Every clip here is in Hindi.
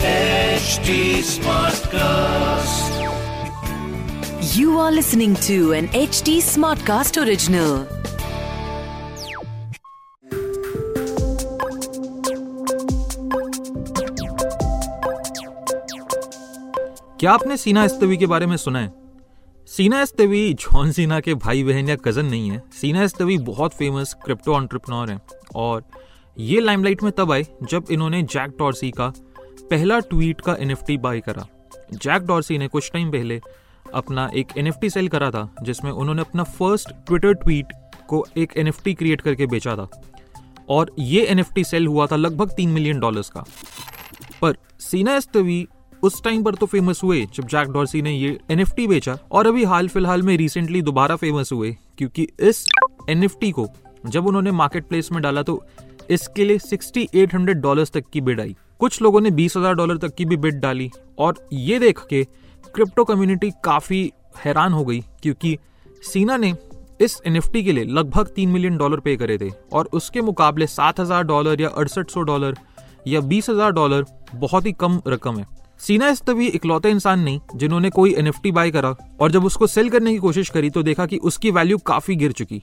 HD Smartcast. You are listening to an HD Smartcast original. क्या आपने सीना एस्तवी के बारे में सुना है सीना एस्तवी जॉन सीना के भाई बहन या कज़न नहीं है सीना एस्तवी बहुत फ़ेमस क्रिप्टो एंटरप्रेन्योर हैं और ये लाइमलाइट में तब आए जब इन्होंने जैक डॉर्सी का पहला ट्वीट का एन बाय करा। जैक डॉर्सी ने कुछ टाइम पहले अपना एक एनएफटी सेल करा था, जिसमें उन्होंने अपना फ़र्स्ट ट्विटर ट्वीट को एक एनएफटी क्रिएट करके बेचा था। और ये एन सेल हुआ था लगभग तीन मिलियन डॉलर्स का। पर सीना एस्तवी उस टाइम पर तो फ़ेमस हुए, जब जैक डॉर्सी ने ये एन बेचा। और अभी हाल फ़िलहाल में रिसेंटली दोबारा फ़ेमस हुए, क्योंकि इस एनएफटी को जब उन्होंने मार्केट प्लेस में डाला तो इसके लिए 6800 डॉलर्स तक की बिड आई। कुछ लोगों ने 20000 डॉलर तक की भी बिड डाली और ये देख के क्रिप्टो कम्युनिटी काफ़ी हैरान हो गई क्योंकि सीना ने इस एनएफटी के लिए लगभग तीन मिलियन डॉलर पे करे थे और उसके मुकाबले सात हज़ार डॉलर या अड़सठ सौ डॉलर या बीस हज़ार डॉलर बहुत ही कम रकम है। सीना इस तभी इकलौते इंसान नहीं जिन्होंने कोई एनएफटी बाय करा और जब उसको सेल करने की कोशिश करी तो देखा कि उसकी वैल्यू काफ़ी गिर चुकी।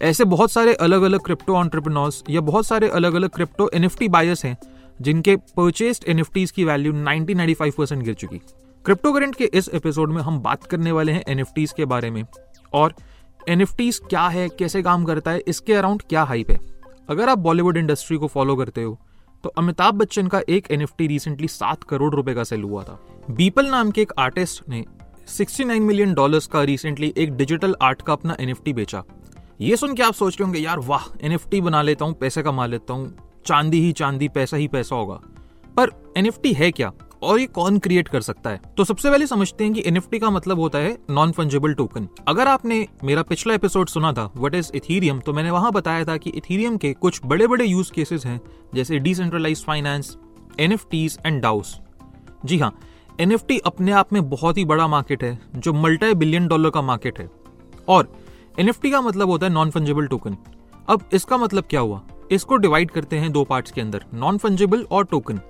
ऐसे बहुत सारे अलग अलग क्रिप्टो ऑन्टरप्रनोर्स या बहुत सारे अलग अलग क्रिप्टो एन एफ़ बायर्स हैं, जिनके परचेस्ड एन की वैल्यू 90 95 परसेंट गिर चुकी। क्रिप्टो करेंट के इस एपिसोड में हम बात करने वाले हैं एन के बारे में। और एन क्या है, कैसे काम करता है, इसके अराउंड क्या हाइप है। अगर आप बॉलीवुड इंडस्ट्री को फॉलो करते हो तो अमिताभ बच्चन का एक एन रिसेंटली सात करोड़ रुपए का सेल हुआ था। बीपल नाम के एक आर्टिस्ट ने 69 मिलियन डॉलर्स का रिसेंटली एक डिजिटल आर्ट का अपना एन बेचा। ये सुन के आप सोच रहे होंगे, यार वाह एनएफटी बना लेता हूँ, पैसे कमा लेता हूँ, चांदी ही चांदी, पैसा ही पैसा होगा। पर एनएफटी है क्या? और ये कौन क्रिएट कर सकता है? तो सबसे पहले समझते हैं कि एनएफटी का मतलब होता है नॉन फंजेबल टोकन अगर आपने मेरा पिछला एपिसोड सुना था वट इज़ इथीरियम तो मैंने वहाँ बताया था कि इथीरियम के कुछ बड़े बड़े यूज़ केसेस हैं, जैसे डिसेंट्रलाइज फाइनेंस एन एंड डाउस जी हाँ एन अपने आप में बहुत ही बड़ा मार्केट है, जो मल्टी बिलियन डॉलर का मार्केट है। और एनएफटी का मतलब होता है नॉन फंजेबल टोकन अब इसका मतलब क्या हुआ? इसको डिवाइड करते हैं दो पार्ट्स के अंदर नॉन फंजेबल और टोकन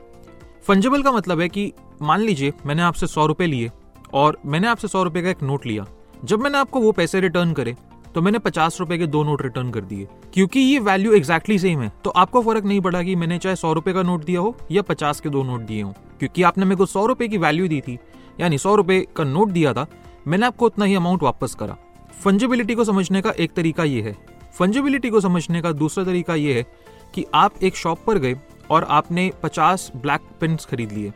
फंजेबल का मतलब है कि, मान लीजिए, मैंने आपसे सौ रुपए लिए और मैंने आपसे सौ रुपए का एक नोट लिया। जब मैंने आपको वो पैसे रिटर्न करे तो मैंने पचास रुपए के दो नोट रिटर्न कर दिए। क्योंकि ये वैल्यू एक्जैक्टली सेम है। तो आपको फ़र्क नहीं पड़ा कि मैंने चाहे सौ रुपए का नोट दिया हो या पचास के दो नोट दिए हो। क्योंकि आपने मेरे को सौ रुपए की वैल्यू दी थी, यानी सौ रुपए का नोट दिया था, मैंने आपको उतना ही अमाउंट वापस करा। फंजेबिलिटी को समझने का एक तरीका ये है। फंजिबिलिटी को समझने का दूसरा तरीका ये है कि आप एक शॉप पर गए और आपने 50 ब्लैक पेन खरीद लिए।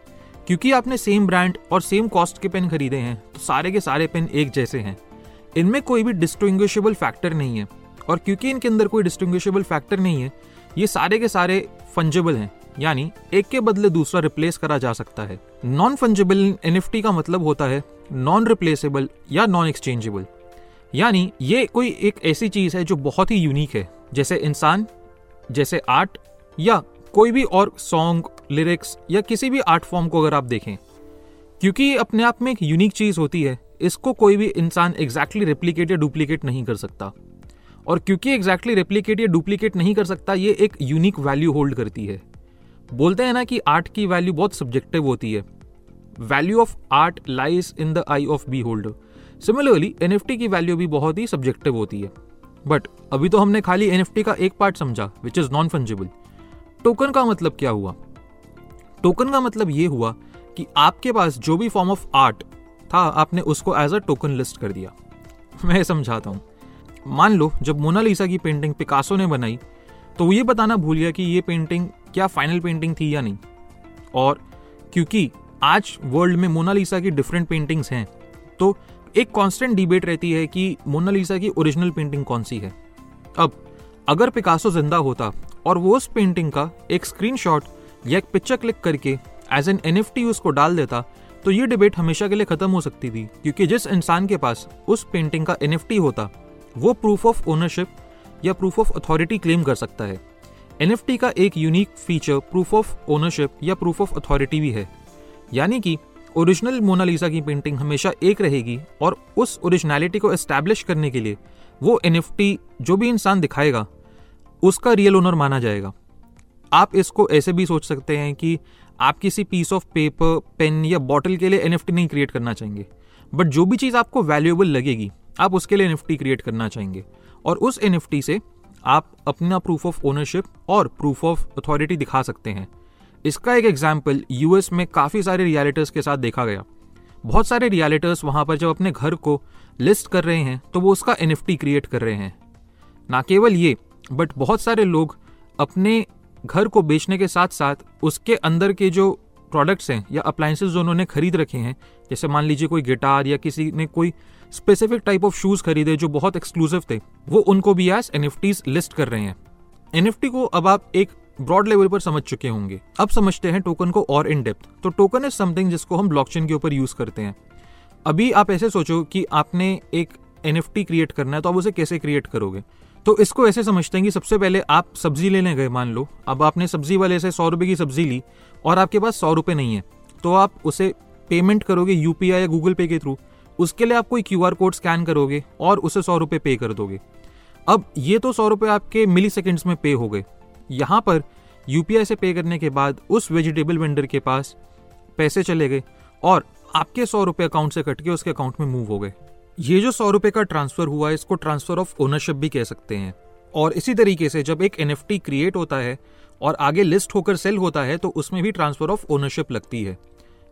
क्योंकि आपने सेम ब्रांड और सेम कॉस्ट के पेन खरीदे हैं तो सारे के सारे पेन एक जैसे हैं। इनमें कोई भी डिस्टिंग्विशेबल फैक्टर नहीं है और क्योंकि इनके अंदर कोई डिस्टिंग्विशेबल फैक्टर नहीं है, ये सारे के सारे फंजेबल हैं, यानी एक के बदले दूसरा रिप्लेस करा जा सकता है। नॉन फंजेबल एन का मतलब होता है नॉन रिप्लेसेबल या नॉन एक्सचेंजेबल यानी ये कोई एक ऐसी चीज़ है जो बहुत ही यूनिक है। जैसे इंसान, जैसे आर्ट या कोई भी और सॉन्ग लिरिक्स या किसी भी आर्ट फॉर्म को अगर आप देखें, क्योंकि ये अपने आप में एक यूनिक चीज़ होती है, इसको कोई भी इंसान एग्जैक्टली रेप्लीकेट या डुप्लीकेट नहीं कर सकता। और क्योंकि एग्जैक्टली रेप्लीकेट या डुप्लीकेट नहीं कर सकता, ये एक यूनिक वैल्यू होल्ड करती है। बोलते हैं ना कि आर्ट की वैल्यू बहुत सब्जेक्टिव होती है। Value of art lies in the eye of beholder similarly NFT की वैल्यू भी बहुत ही सब्जेक्टिव होती है। बट अभी तो हमने खाली एनएफटी का एक पार्ट समझा which is non fungible token का मतलब क्या हुआ? टोकन का मतलब ये हुआ कि आपके पास जो भी फॉर्म ऑफ़ आर्ट था, आपने उसको एज अ टोकन लिस्ट कर दिया। मैं समझाता हूँ। मान लो, जब मोनालिसा की पेंटिंग पिकासो ने बनाई तो ये बताना भूल गया कि ये पेंटिंग क्या फाइनल पेंटिंग थी या नहीं। और क्योंकि आज वर्ल्ड में मोनालिसा की डिफरेंट पेंटिंग्स हैं तो एक कांस्टेंट डिबेट रहती है कि मोनालिसा की ओरिजिनल पेंटिंग कौन सी है। अब, अगर पिकासो ज़िंदा होता और वो उस पेंटिंग का एक स्क्रीनशॉट या एक पिक्चर क्लिक करके एज एन एन उसको डाल देता तो ये डिबेट हमेशा के लिए खत्म हो सकती थी, क्योंकि जिस इंसान के पास उस पेंटिंग का एनएफटी होता, वो प्रूफ ऑफ़ ओनरशिप या प्रूफ ऑफ़ अथॉरिटी क्लेम कर सकता है। एनएफटी का एक unique feature proof of ownership या प्रूफ ऑफ़ अथॉरिटी भी है। यानी कि ओरिजिनल मोनालिसा की पेंटिंग हमेशा एक रहेगी और उस ओरिजिनलिटी को एस्टैब्लिश करने के लिए वो एन जो भी इंसान दिखाएगा, उसका रियल ओनर माना जाएगा। आप इसको ऐसे भी सोच सकते हैं कि आप किसी पीस ऑफ़ पेपर पेन या बॉटल के लिए एनएफटी नहीं क्रिएट करना चाहेंगे। बट जो भी चीज़ आपको वैल्यूएबल लगेगी, आप उसके लिए एन क्रिएट करना चाहेंगे। और उस एन से आप अपना प्रूफ ऑफ़ ओनरशिप और प्रूफ ऑफ़ अथॉरिटी दिखा सकते हैं। इसका एक एग्ज़ाम्पल यूएस में काफ़ी सारे रियलिटर्स के साथ देखा गया। बहुत सारे रियलिटर्स वहाँ पर जब अपने घर को लिस्ट कर रहे हैं तो वो उसका एन क्रिएट कर रहे हैं। ना केवल ये बट बहुत सारे लोग अपने घर को बेचने के साथ साथ उसके अंदर के जो प्रोडक्ट्स हैं या अप्लाइंसेज जो उन्होंने खरीद रखे हैं, जैसे मान लीजिए कोई गिटार या किसी ने कोई स्पेसिफिक टाइप ऑफ़ शूज़ खरीदे जो बहुत एक्सक्लूसिव थे, वो उनको भी एज एन लिस्ट कर रहे हैं। एनएफटी को अब आप एक ब्रॉड लेवल पर समझ चुके होंगे। अब समझते हैं टोकन को और इन डेप्थ तो टोकन इज़ समथिंग जिसको हम ब्लॉकचेन के ऊपर यूज़ करते हैं। अभी आप ऐसे सोचो कि आपने एक एनएफटी क्रिएट करना है तो आप उसे कैसे क्रिएट करोगे? तो इसको ऐसे समझते हैं कि सबसे पहले आप सब्ज़ी लेने गए मान लो, अब आपने सब्ज़ी वाले से सौ रुपए की सब्ज़ी ली और आपके पास सौ रुपए नहीं है तो आप उसे पेमेंट करोगे यूपीआई या गूगल पे के थ्रू उसके लिए आप कोई क्यूआर कोड स्कैन करोगे और उसे सौ रुपये पे कर दोगे। अब ये तो सौ रुपये आपके मिली सेकेंड्स में पे हो गए। यहाँ पर यूपीआई से पे करने के बाद उस वेजिटेबल वेंडर के पास पैसे चले गए और आपके सौ रुपये अकाउंट से कट के उसके अकाउंट में मूव हो गए। ये जो सौ रुपये का ट्रांसफ़र हुआ इसको ट्रांसफ़र ऑफ़ ओनरशिप भी कह सकते हैं। और इसी तरीके से जब एक एनएफटी क्रिएट होता है और आगे लिस्ट होकर सेल होता है तो उसमें भी ट्रांसफ़र ऑफ़ ओनरशिप लगती है।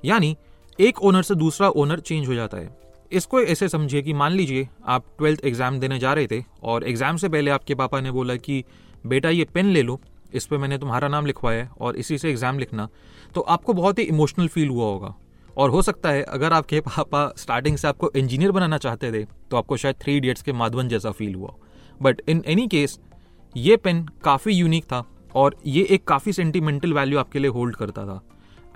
यानी एक ओनर से दूसरा ओनर चेंज हो जाता है। इसको ऐसे समझिए कि मान लीजिए आप ट्वेल्थ एग्ज़ाम देने जा रहे थे और एग्ज़ाम से पहले आपके पापा ने बोला कि बेटा, ये पेन ले लो। इस पर मैंने तुम्हारा नाम लिखवाया है और इसी से एग्ज़ाम लिखना। तो आपको बहुत ही इमोशनल फील हुआ होगा। और हो सकता है, अगर आपके पापा स्टार्टिंग से आपको इंजीनियर बनाना चाहते थे तो आपको शायद थ्री इडियट्स के माधवन जैसा फील हुआ। बट इन एनी केस ये पेन काफ़ी यूनिक था और ये एक काफ़ी सेंटिमेंटल वैल्यू आपके लिए होल्ड करता था।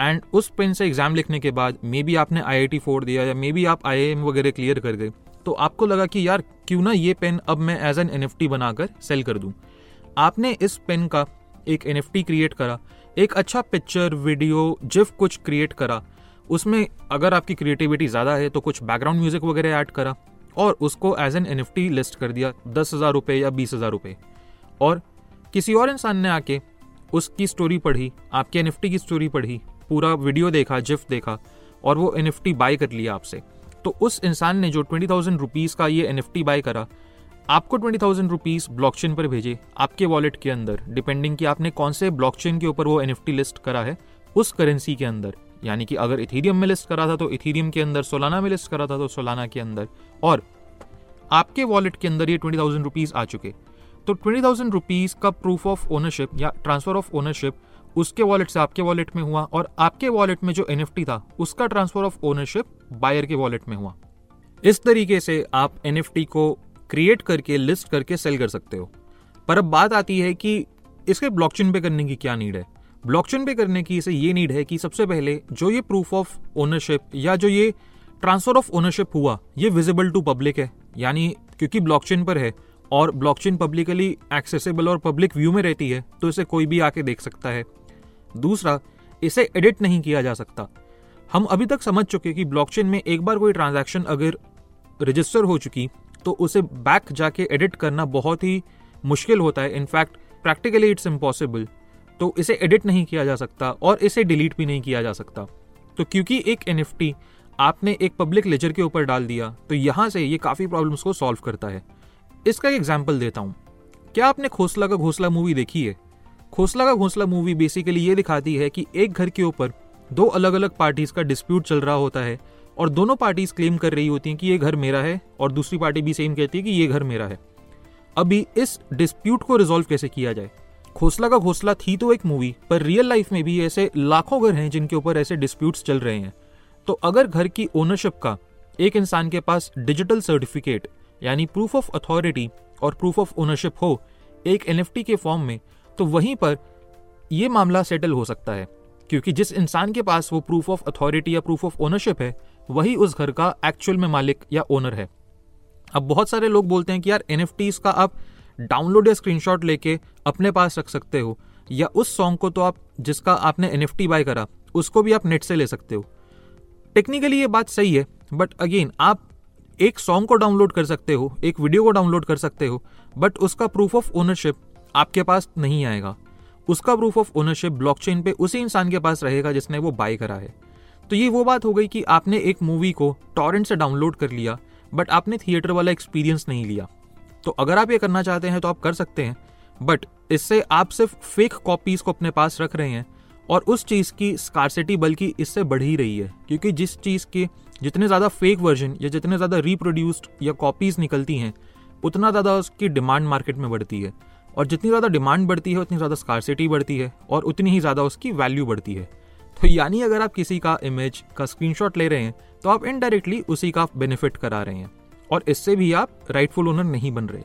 एंड उस पेन से एग्ज़ाम लिखने के बाद मे बी आपने आई आई फोड़ दिया या मे बी आप आई एम वगैरह क्लियर कर गए तो आपको लगा कि यार, क्यों ना ये पेन अब मैं as an N F T बनाकर सेल कर दूँ। आपने इस पेन का एक एनएफटी क्रिएट करा, एक अच्छा पिक्चर वीडियो जिफ कुछ क्रिएट करा। उसमें अगर आपकी क्रिएटिविटी ज़्यादा है तो कुछ बैकग्राउंड म्यूज़िक वगैरह ऐड करा और उसको एज एन एन लिस्ट कर दिया, दस हज़ार रुपये या बीस हज़ार रुपये और किसी और इंसान ने आके उसकी स्टोरी पढ़ी, आपके एन की स्टोरी पढ़ी, पूरा वीडियो देखा जिफ देखा और वो एनएफटी बाय कर लिया आपसे। तो उस इंसान ने जो ट्वेंटी थाउज़ेंड रुपीज़ का ये एन बाय करा आपको twenty thousand rupees blockchain पर भेजे आपके वॉलेट के अंदर डिपेंडिंग कि आपने कौन से ब्लॉकचेन के ऊपर वो एनएफटी लिस्ट करा है, उस करेंसी के अंदर। यानी कि अगर इथीरियम में लिस्ट करा था तो इथीरियम के अंदर सोलाना में लिस्ट करा था तो सोलाना के अंदर। और आपके वॉलेट के अंदर ये ट्वेंटी थाउज़ेंड रुपीज़ आ चुके। तो ट्वेंटी थाउज़ेंड रुपीज़ का प्रूफ ऑफ़ ओनरशिप या ट्रांसफ़र ऑफ़ ओनरशिप उसके वॉलेट से आपके वॉलेट में हुआ और आपके वॉलेट में जो एनएफटी था, उसका ट्रांसफ़र ऑफ़ ओनरशिप बायर के वॉलेट में हुआ। इस तरीके से आप एनएफटी को क्रिएट करके लिस्ट करके सेल कर सकते हो। पर अब बात आती है कि इसके ब्लॉकचेन पे करने की क्या नीड है? ब्लॉकचेन पे करने की इसे ये नीड है कि सबसे पहले जो ये प्रूफ ऑफ़ ओनरशिप या जो ये ट्रांसफ़र ऑफ़ ओनरशिप हुआ, ये विजिबल टू पब्लिक है। यानी क्योंकि ब्लॉकचेन पर है और ब्लॉकचेन पब्लिकली एक्सेसिबल और पब्लिक व्यू में रहती है तो इसे कोई भी आके देख सकता है। दूसरा, इसे एडिट नहीं किया जा सकता। हम अभी तक समझ चुके कि ब्लॉकचेन में एक बार कोई ट्रांजैक्शन अगर रजिस्टर हो चुकी तो उसे बैक जाके एडिट करना बहुत ही मुश्किल होता है। इनफैक्ट प्रैक्टिकली इट्स इम्पॉसिबल तो इसे एडिट नहीं किया जा सकता और इसे डिलीट भी नहीं किया जा सकता। तो क्योंकि एक एनएफटी आपने एक पब्लिक लेजर के ऊपर डाल दिया तो यहाँ से ये काफ़ी प्रॉब्लम्स को सॉल्व करता है। इसका एक एग्ज़ाम्पल देता हूँ। क्या आपने खोसला का घोसला मूवी देखी है? खोसला का घोसला मूवी बेसिकली ये दिखाती है कि एक घर के ऊपर दो अलग अलग पार्टीज़ का डिस्प्यूट चल रहा होता है। और दोनों पार्टीज़ क्लेम कर रही होती हैं कि ये घर मेरा है और दूसरी पार्टी भी सेम कहती है कि ये घर मेरा है। अभी इस डिस्प्यूट को रिजोल्व कैसे किया जाए? खोसला का घोसला थी तो एक मूवी पर रियल लाइफ में भी ऐसे लाखों घर हैं जिनके ऊपर ऐसे डिस्प्यूट्स चल रहे हैं। तो अगर घर की ओनरशिप का एक इंसान के पास डिजिटल सर्टिफिकेट यानी प्रूफ ऑफ़ अथॉरिटी और प्रूफ ऑफ़ ओनरशिप हो एक एनएफटी के फॉर्म में तो वहीं पर यह मामला सेटल हो सकता है। क्योंकि जिस इंसान के पास वो प्रूफ ऑफ़ अथॉरिटी या प्रूफ ऑफ़ ओनरशिप है वही उस घर का एक्चुअल में मालिक या ओनर है। अब बहुत सारे लोग बोलते हैं कि यार एन का आप डाउनलोड या स्क्रीनशॉट लेके अपने पास रख सकते हो, या उस सॉन्ग को तो आप, जिसका आपने एनएफटी बाय करा, उसको भी आप नेट से ले सकते हो। टेक्निकली ये बात सही है बट अगेन आप एक सॉन्ग को डाउनलोड कर सकते हो, एक वीडियो को डाउनलोड कर सकते हो बट उसका प्रूफ ऑफ़ ओनरशिप आपके पास नहीं आएगा। उसका प्रूफ ऑफ़ ओनरशिप ब्लॉकचेन पे उसी इंसान के पास रहेगा जिसने वो बाय करा है। तो ये वो बात हो गई कि आपने एक मूवी को टॉरेंट से डाउनलोड कर लिया बट आपने थिएटर वाला एक्सपीरियंस नहीं लिया। तो अगर आप ये करना चाहते हैं तो आप कर सकते हैं बट इससे आप सिर्फ़ फेक कॉपीज को अपने पास रख रहे हैं, और उस चीज़ की स्कारसिटी बल्कि इससे बढ़ ही रही है, क्योंकि जिस चीज़ के जितने ज़्यादा फेक वर्जन या जितने ज़्यादा रिप्रोड्यूस्ड या कॉपीज निकलती हैं, उतना ज़्यादा उसकी डिमांड मार्केट में बढ़ती है, और जितनी ज़्यादा डिमांड बढ़ती है, उतनी ज़्यादा स्कारसिटी बढ़ती है, और उतनी ही ज़्यादा उसकी वैल्यू बढ़ती है। तो यानी अगर आप किसी का इमेज का स्क्रीनशॉट ले रहे हैं तो आप इनडायरेक्टली उसी का बेनिफिट करा रहे हैं और इससे भी आप राइटफुल ओनर नहीं बन रहे।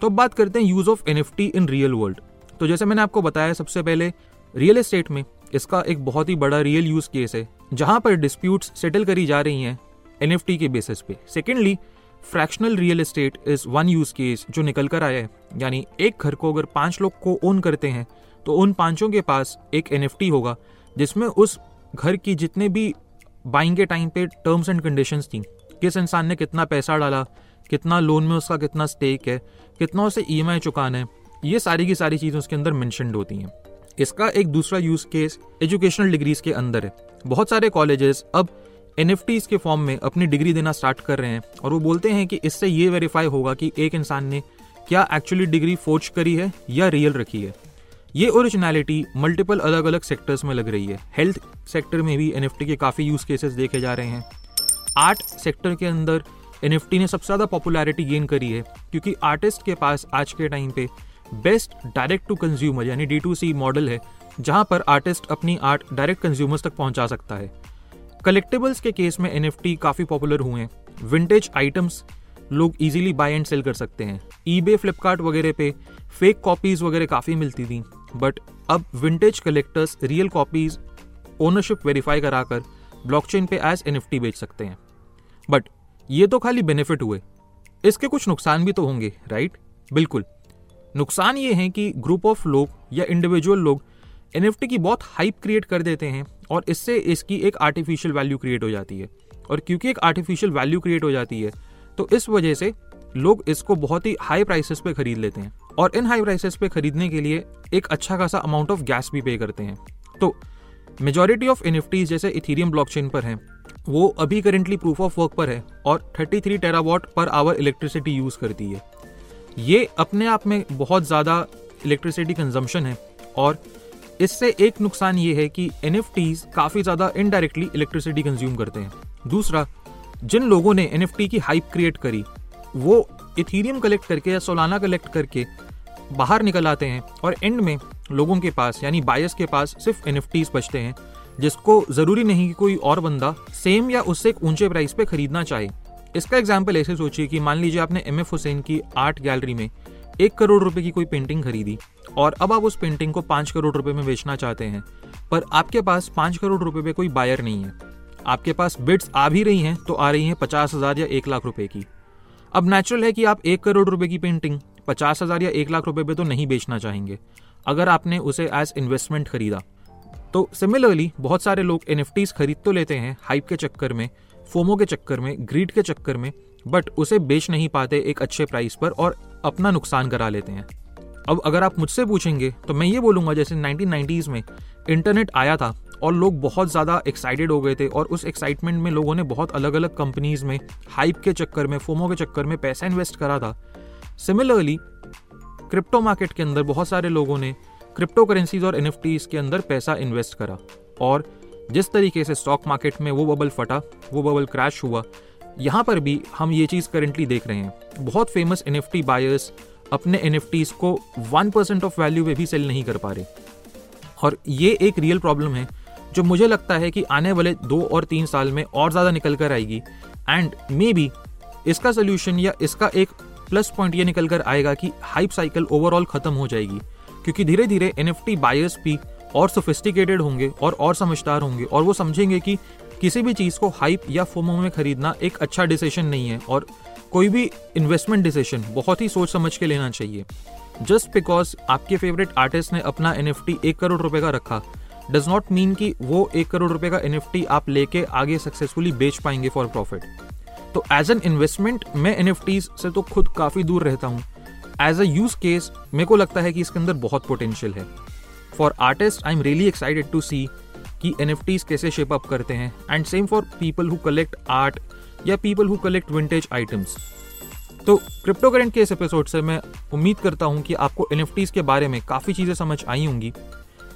तो अब बात करते हैं use of NFT in real world तो जैसे मैंने आपको बताया सबसे पहले रियल एस्टेट में इसका एक बहुत ही बड़ा रियल यूज़ केस है, जहाँ पर डिस्प्यूट्स सेटल करी जा रही हैं एन के बेसिस पे। Secondly fractional real estate is one use case जो निकल कर आया है। यानी एक घर को अगर पाँच लोग को ओन करते हैं तो उन पाँचों के पास एक एनएफटी होगा। जिसमें उस घर की जितने भी बाइंग के टाइम पे टर्म्स एंड कंडीशंस थी, किस इंसान ने कितना पैसा डाला, कितना लोन में उसका कितना स्टेक है, कितना उसे ई e चुकाना है, ये सारी की सारी चीज़ें उसके अंदर मैंशनड होती हैं। इसका एक दूसरा यूज़ केस एजुकेशनल डिग्रीज के अंदर है। बहुत सारे कॉलेजेस अब एन के फॉर्म में अपनी डिग्री देना स्टार्ट कर रहे हैं और वो बोलते हैं कि इससे ये वेरीफाई होगा कि एक इंसान ने क्या एक्चुअली डिग्री फोर्ज करी है या रियल रखी है। ये ओरिजिनलिटी मल्टीपल अलग अलग सेक्टर्स में लग रही है। हेल्थ सेक्टर में भी एनएफटी के काफ़ी यूज़ केसेस देखे जा रहे हैं। आर्ट सेक्टर के अंदर एनएफटी ने सबसे ज़्यादा पॉपुलैरिटी गेन करी है, क्योंकि आर्टिस्ट के पास आज के टाइम पे बेस्ट डायरेक्ट टू कंज्यूमर यानी डी टू सी मॉडल है, जहाँ पर आर्टिस्ट अपनी आर्ट डायरेक्ट कंज्यूमर्स तक पहुँचा सकता है। कलेक्टेबल्स के केस में एनएफटी काफ़ी पॉपुलर हुए हैं। विंटेज आइटम्स लोग इजीली बाय एंड सेल कर सकते हैं। ई बे फ्लिपकार्ट वगैरह पे फेक कॉपीज वगैरह काफ़ी मिलती थी। बट अब vintage collectors real copies ownership verify कराकर ब्लॉकचेन पे एज एन बेच सकते हैं। बट ये तो खाली बेनिफिट हुए। इसके कुछ नुकसान भी तो होंगे राइट बिल्कुल। नुकसान ये है कि ग्रुप ऑफ़ लोग या इंडिविजुअल लोग एन की बहुत हाइप क्रिएट कर देते हैं और इससे इसकी एक आर्टिफिशियल वैल्यू क्रिएट हो जाती है। और क्योंकि एक आर्टिफिशियल वैल्यू क्रिएट हो जाती है तो इस वजह से लोग इसको बहुत ही हाई प्राइसेस पे खरीद लेते हैं। और इन हाई प्राइसेस पे खरीदने के लिए एक अच्छा खासा अमाउंट ऑफ़ गैस भी पे करते हैं। तो मेजोरिटी ऑफ़ एन जैसे इथीरियम ब्लॉकचेन पर हैं, वो अभी करेंटली प्रूफ ऑफ़ वर्क पर है और 33 terawatt per hour electricity use करती है। ये अपने आप में बहुत ज़्यादा इलेक्ट्रिसिटी कंजम्पशन है और इससे एक नुकसान ये है कि एन काफ़ी ज़्यादा इनडायरेक्टली इलेक्ट्रिसिटी कंज्यूम करते हैं। दूसरा, जिन लोगों ने एनएफटी की हाइप क्रिएट करी, वो इथीरियम कलेक्ट करके या सोलाना कलेक्ट करके बाहर निकल आते हैं और एंड में लोगों के पास, यानी बायस के पास सिर्फ़ एन बचते हैं, जिसको ज़रूरी नहीं कि कोई और बंदा सेम या उससे एक ऊँचे प्राइस पे खरीदना चाहे। इसका एग्ज़ाम्पल ऐसे सोचिए कि मान लीजिए आपने एम एफ़ हुसैन की आर्ट गैलरी में एक करोड़ रुपए की कोई पेंटिंग खरीदी और अब आप उस पेंटिंग को पाँच करोड़ रुपए में बेचना चाहते हैं, पर आपके पास पाँच करोड़ रुपए पे कोई बायर नहीं है। आपके पास बिड्स आ भी रही हैं तो आ रही हैं पचास हज़ार या एक लाख रुपए की। अब नेचुरल है कि आप एक करोड़ रुपए की पेंटिंग पचास हज़ार या एक लाख रुपए पे तो नहीं बेचना चाहेंगे। अगर आपने उसे एज इन्वेस्टमेंट खरीदा। तो सिमिलरली बहुत सारे लोग एन खरीद तो लेते हैं हाइप के चक्कर में, फोमो के चक्कर में ग्रीड के चक्कर में बट उसे बेच नहीं पाते एक अच्छे प्राइस पर और अपना नुकसान करा लेते हैं। अब अगर आप मुझसे पूछेंगे तो मैं ये बोलूँगा, जैसे 1990s में इंटरनेट आया था और लोग बहुत ज़्यादा एक्साइटेड हो गए थे और उस एक्साइटमेंट में लोगों ने बहुत अलग अलग कंपनीज़ में हाइप के चक्कर में, फोमो के चक्कर में पैसा इन्वेस्ट करा था सिमिलरली क्रिप्टो मार्केट के अंदर बहुत सारे लोगों ने क्रिप्टो करेंसीज और एन के अंदर पैसा इन्वेस्ट करा। और जिस तरीके से स्टॉक मार्केट में वो बबल फटा, वो बबल क्रैश हुआ, यहाँ पर भी हम ये चीज़ करेंटली देख रहे हैं। बहुत फ़ेमस एन बायर्स अपने एन को वन परसेंट ऑफ़ वैल्यू में भी सेल नहीं कर पा रहे। और ये एक रियल प्रॉब्लम है, जो मुझे लगता है कि आने वाले दो और तीन साल में और ज़्यादा निकल कर आएगी। एंड मे बी इसका सोल्यूशन या इसका एक प्लस पॉइंट ये निकल कर आएगा कि हाइप साइकिल ओवरऑल खत्म हो जाएगी, क्योंकि धीरे धीरे एन एफ़ बायर्स भी और सोफिस्टिकेटेड होंगे और और समझदार होंगे और वो समझेंगे कि किसी भी चीज़ को हाइप या फोमो में खरीदना एक अच्छा डिसीशन नहीं है और कोई भी इन्वेस्टमेंट डिसीशन बहुत ही सोच समझ के लेना चाहिए। जस्ट बिकॉज़ आपके फेवरेट आर्टिस्ट ने अपना एन एक करोड़ रुपए का रखा डज नॉट मीन कि वो एक करोड़ रुपए का एनएफटी आप लेके आगे सक्सेसफुली बेच पाएँगे फॉर प्रॉफिट तो एज एन इन्वेस्टमेंट मैं एन से तो खुद काफ़ी दूर रहता हूँ। एज अ यूज़ केस मेरे को लगता है कि इसके अंदर बहुत पोटेंशियल है। For artist I am really excited to see कि एन कैसे शेप अप करते हैं। And same for people who collect art या people who collect vintage items तो क्रिप्टो करेंट के इस एपिसोड से मैं उम्मीद करता हूँ कि आपको एन के बारे में काफ़ी चीज़ें समझ आई होंगी।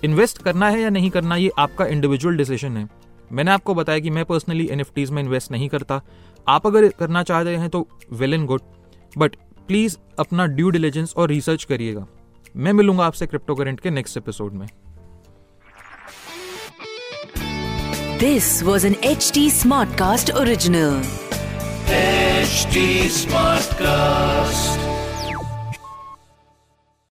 इन्वेस्ट करना है या नहीं करना, ये आपका इंडिविजुअल डिसीज़न है। मैंने आपको बताया कि मैं पर्सनली एन में इन्वेस्ट नहीं करता। आप अगर करना चाह रहे हैं तो well and good but please अपना ड्यू डिलीजेंस और रिसर्च करिएगा। मैं मिलूँगा आपसे क्रिप्टो करेंट के नेक्स्ट एपिसोड में। This was an H T Smartcast original smart Smartcast.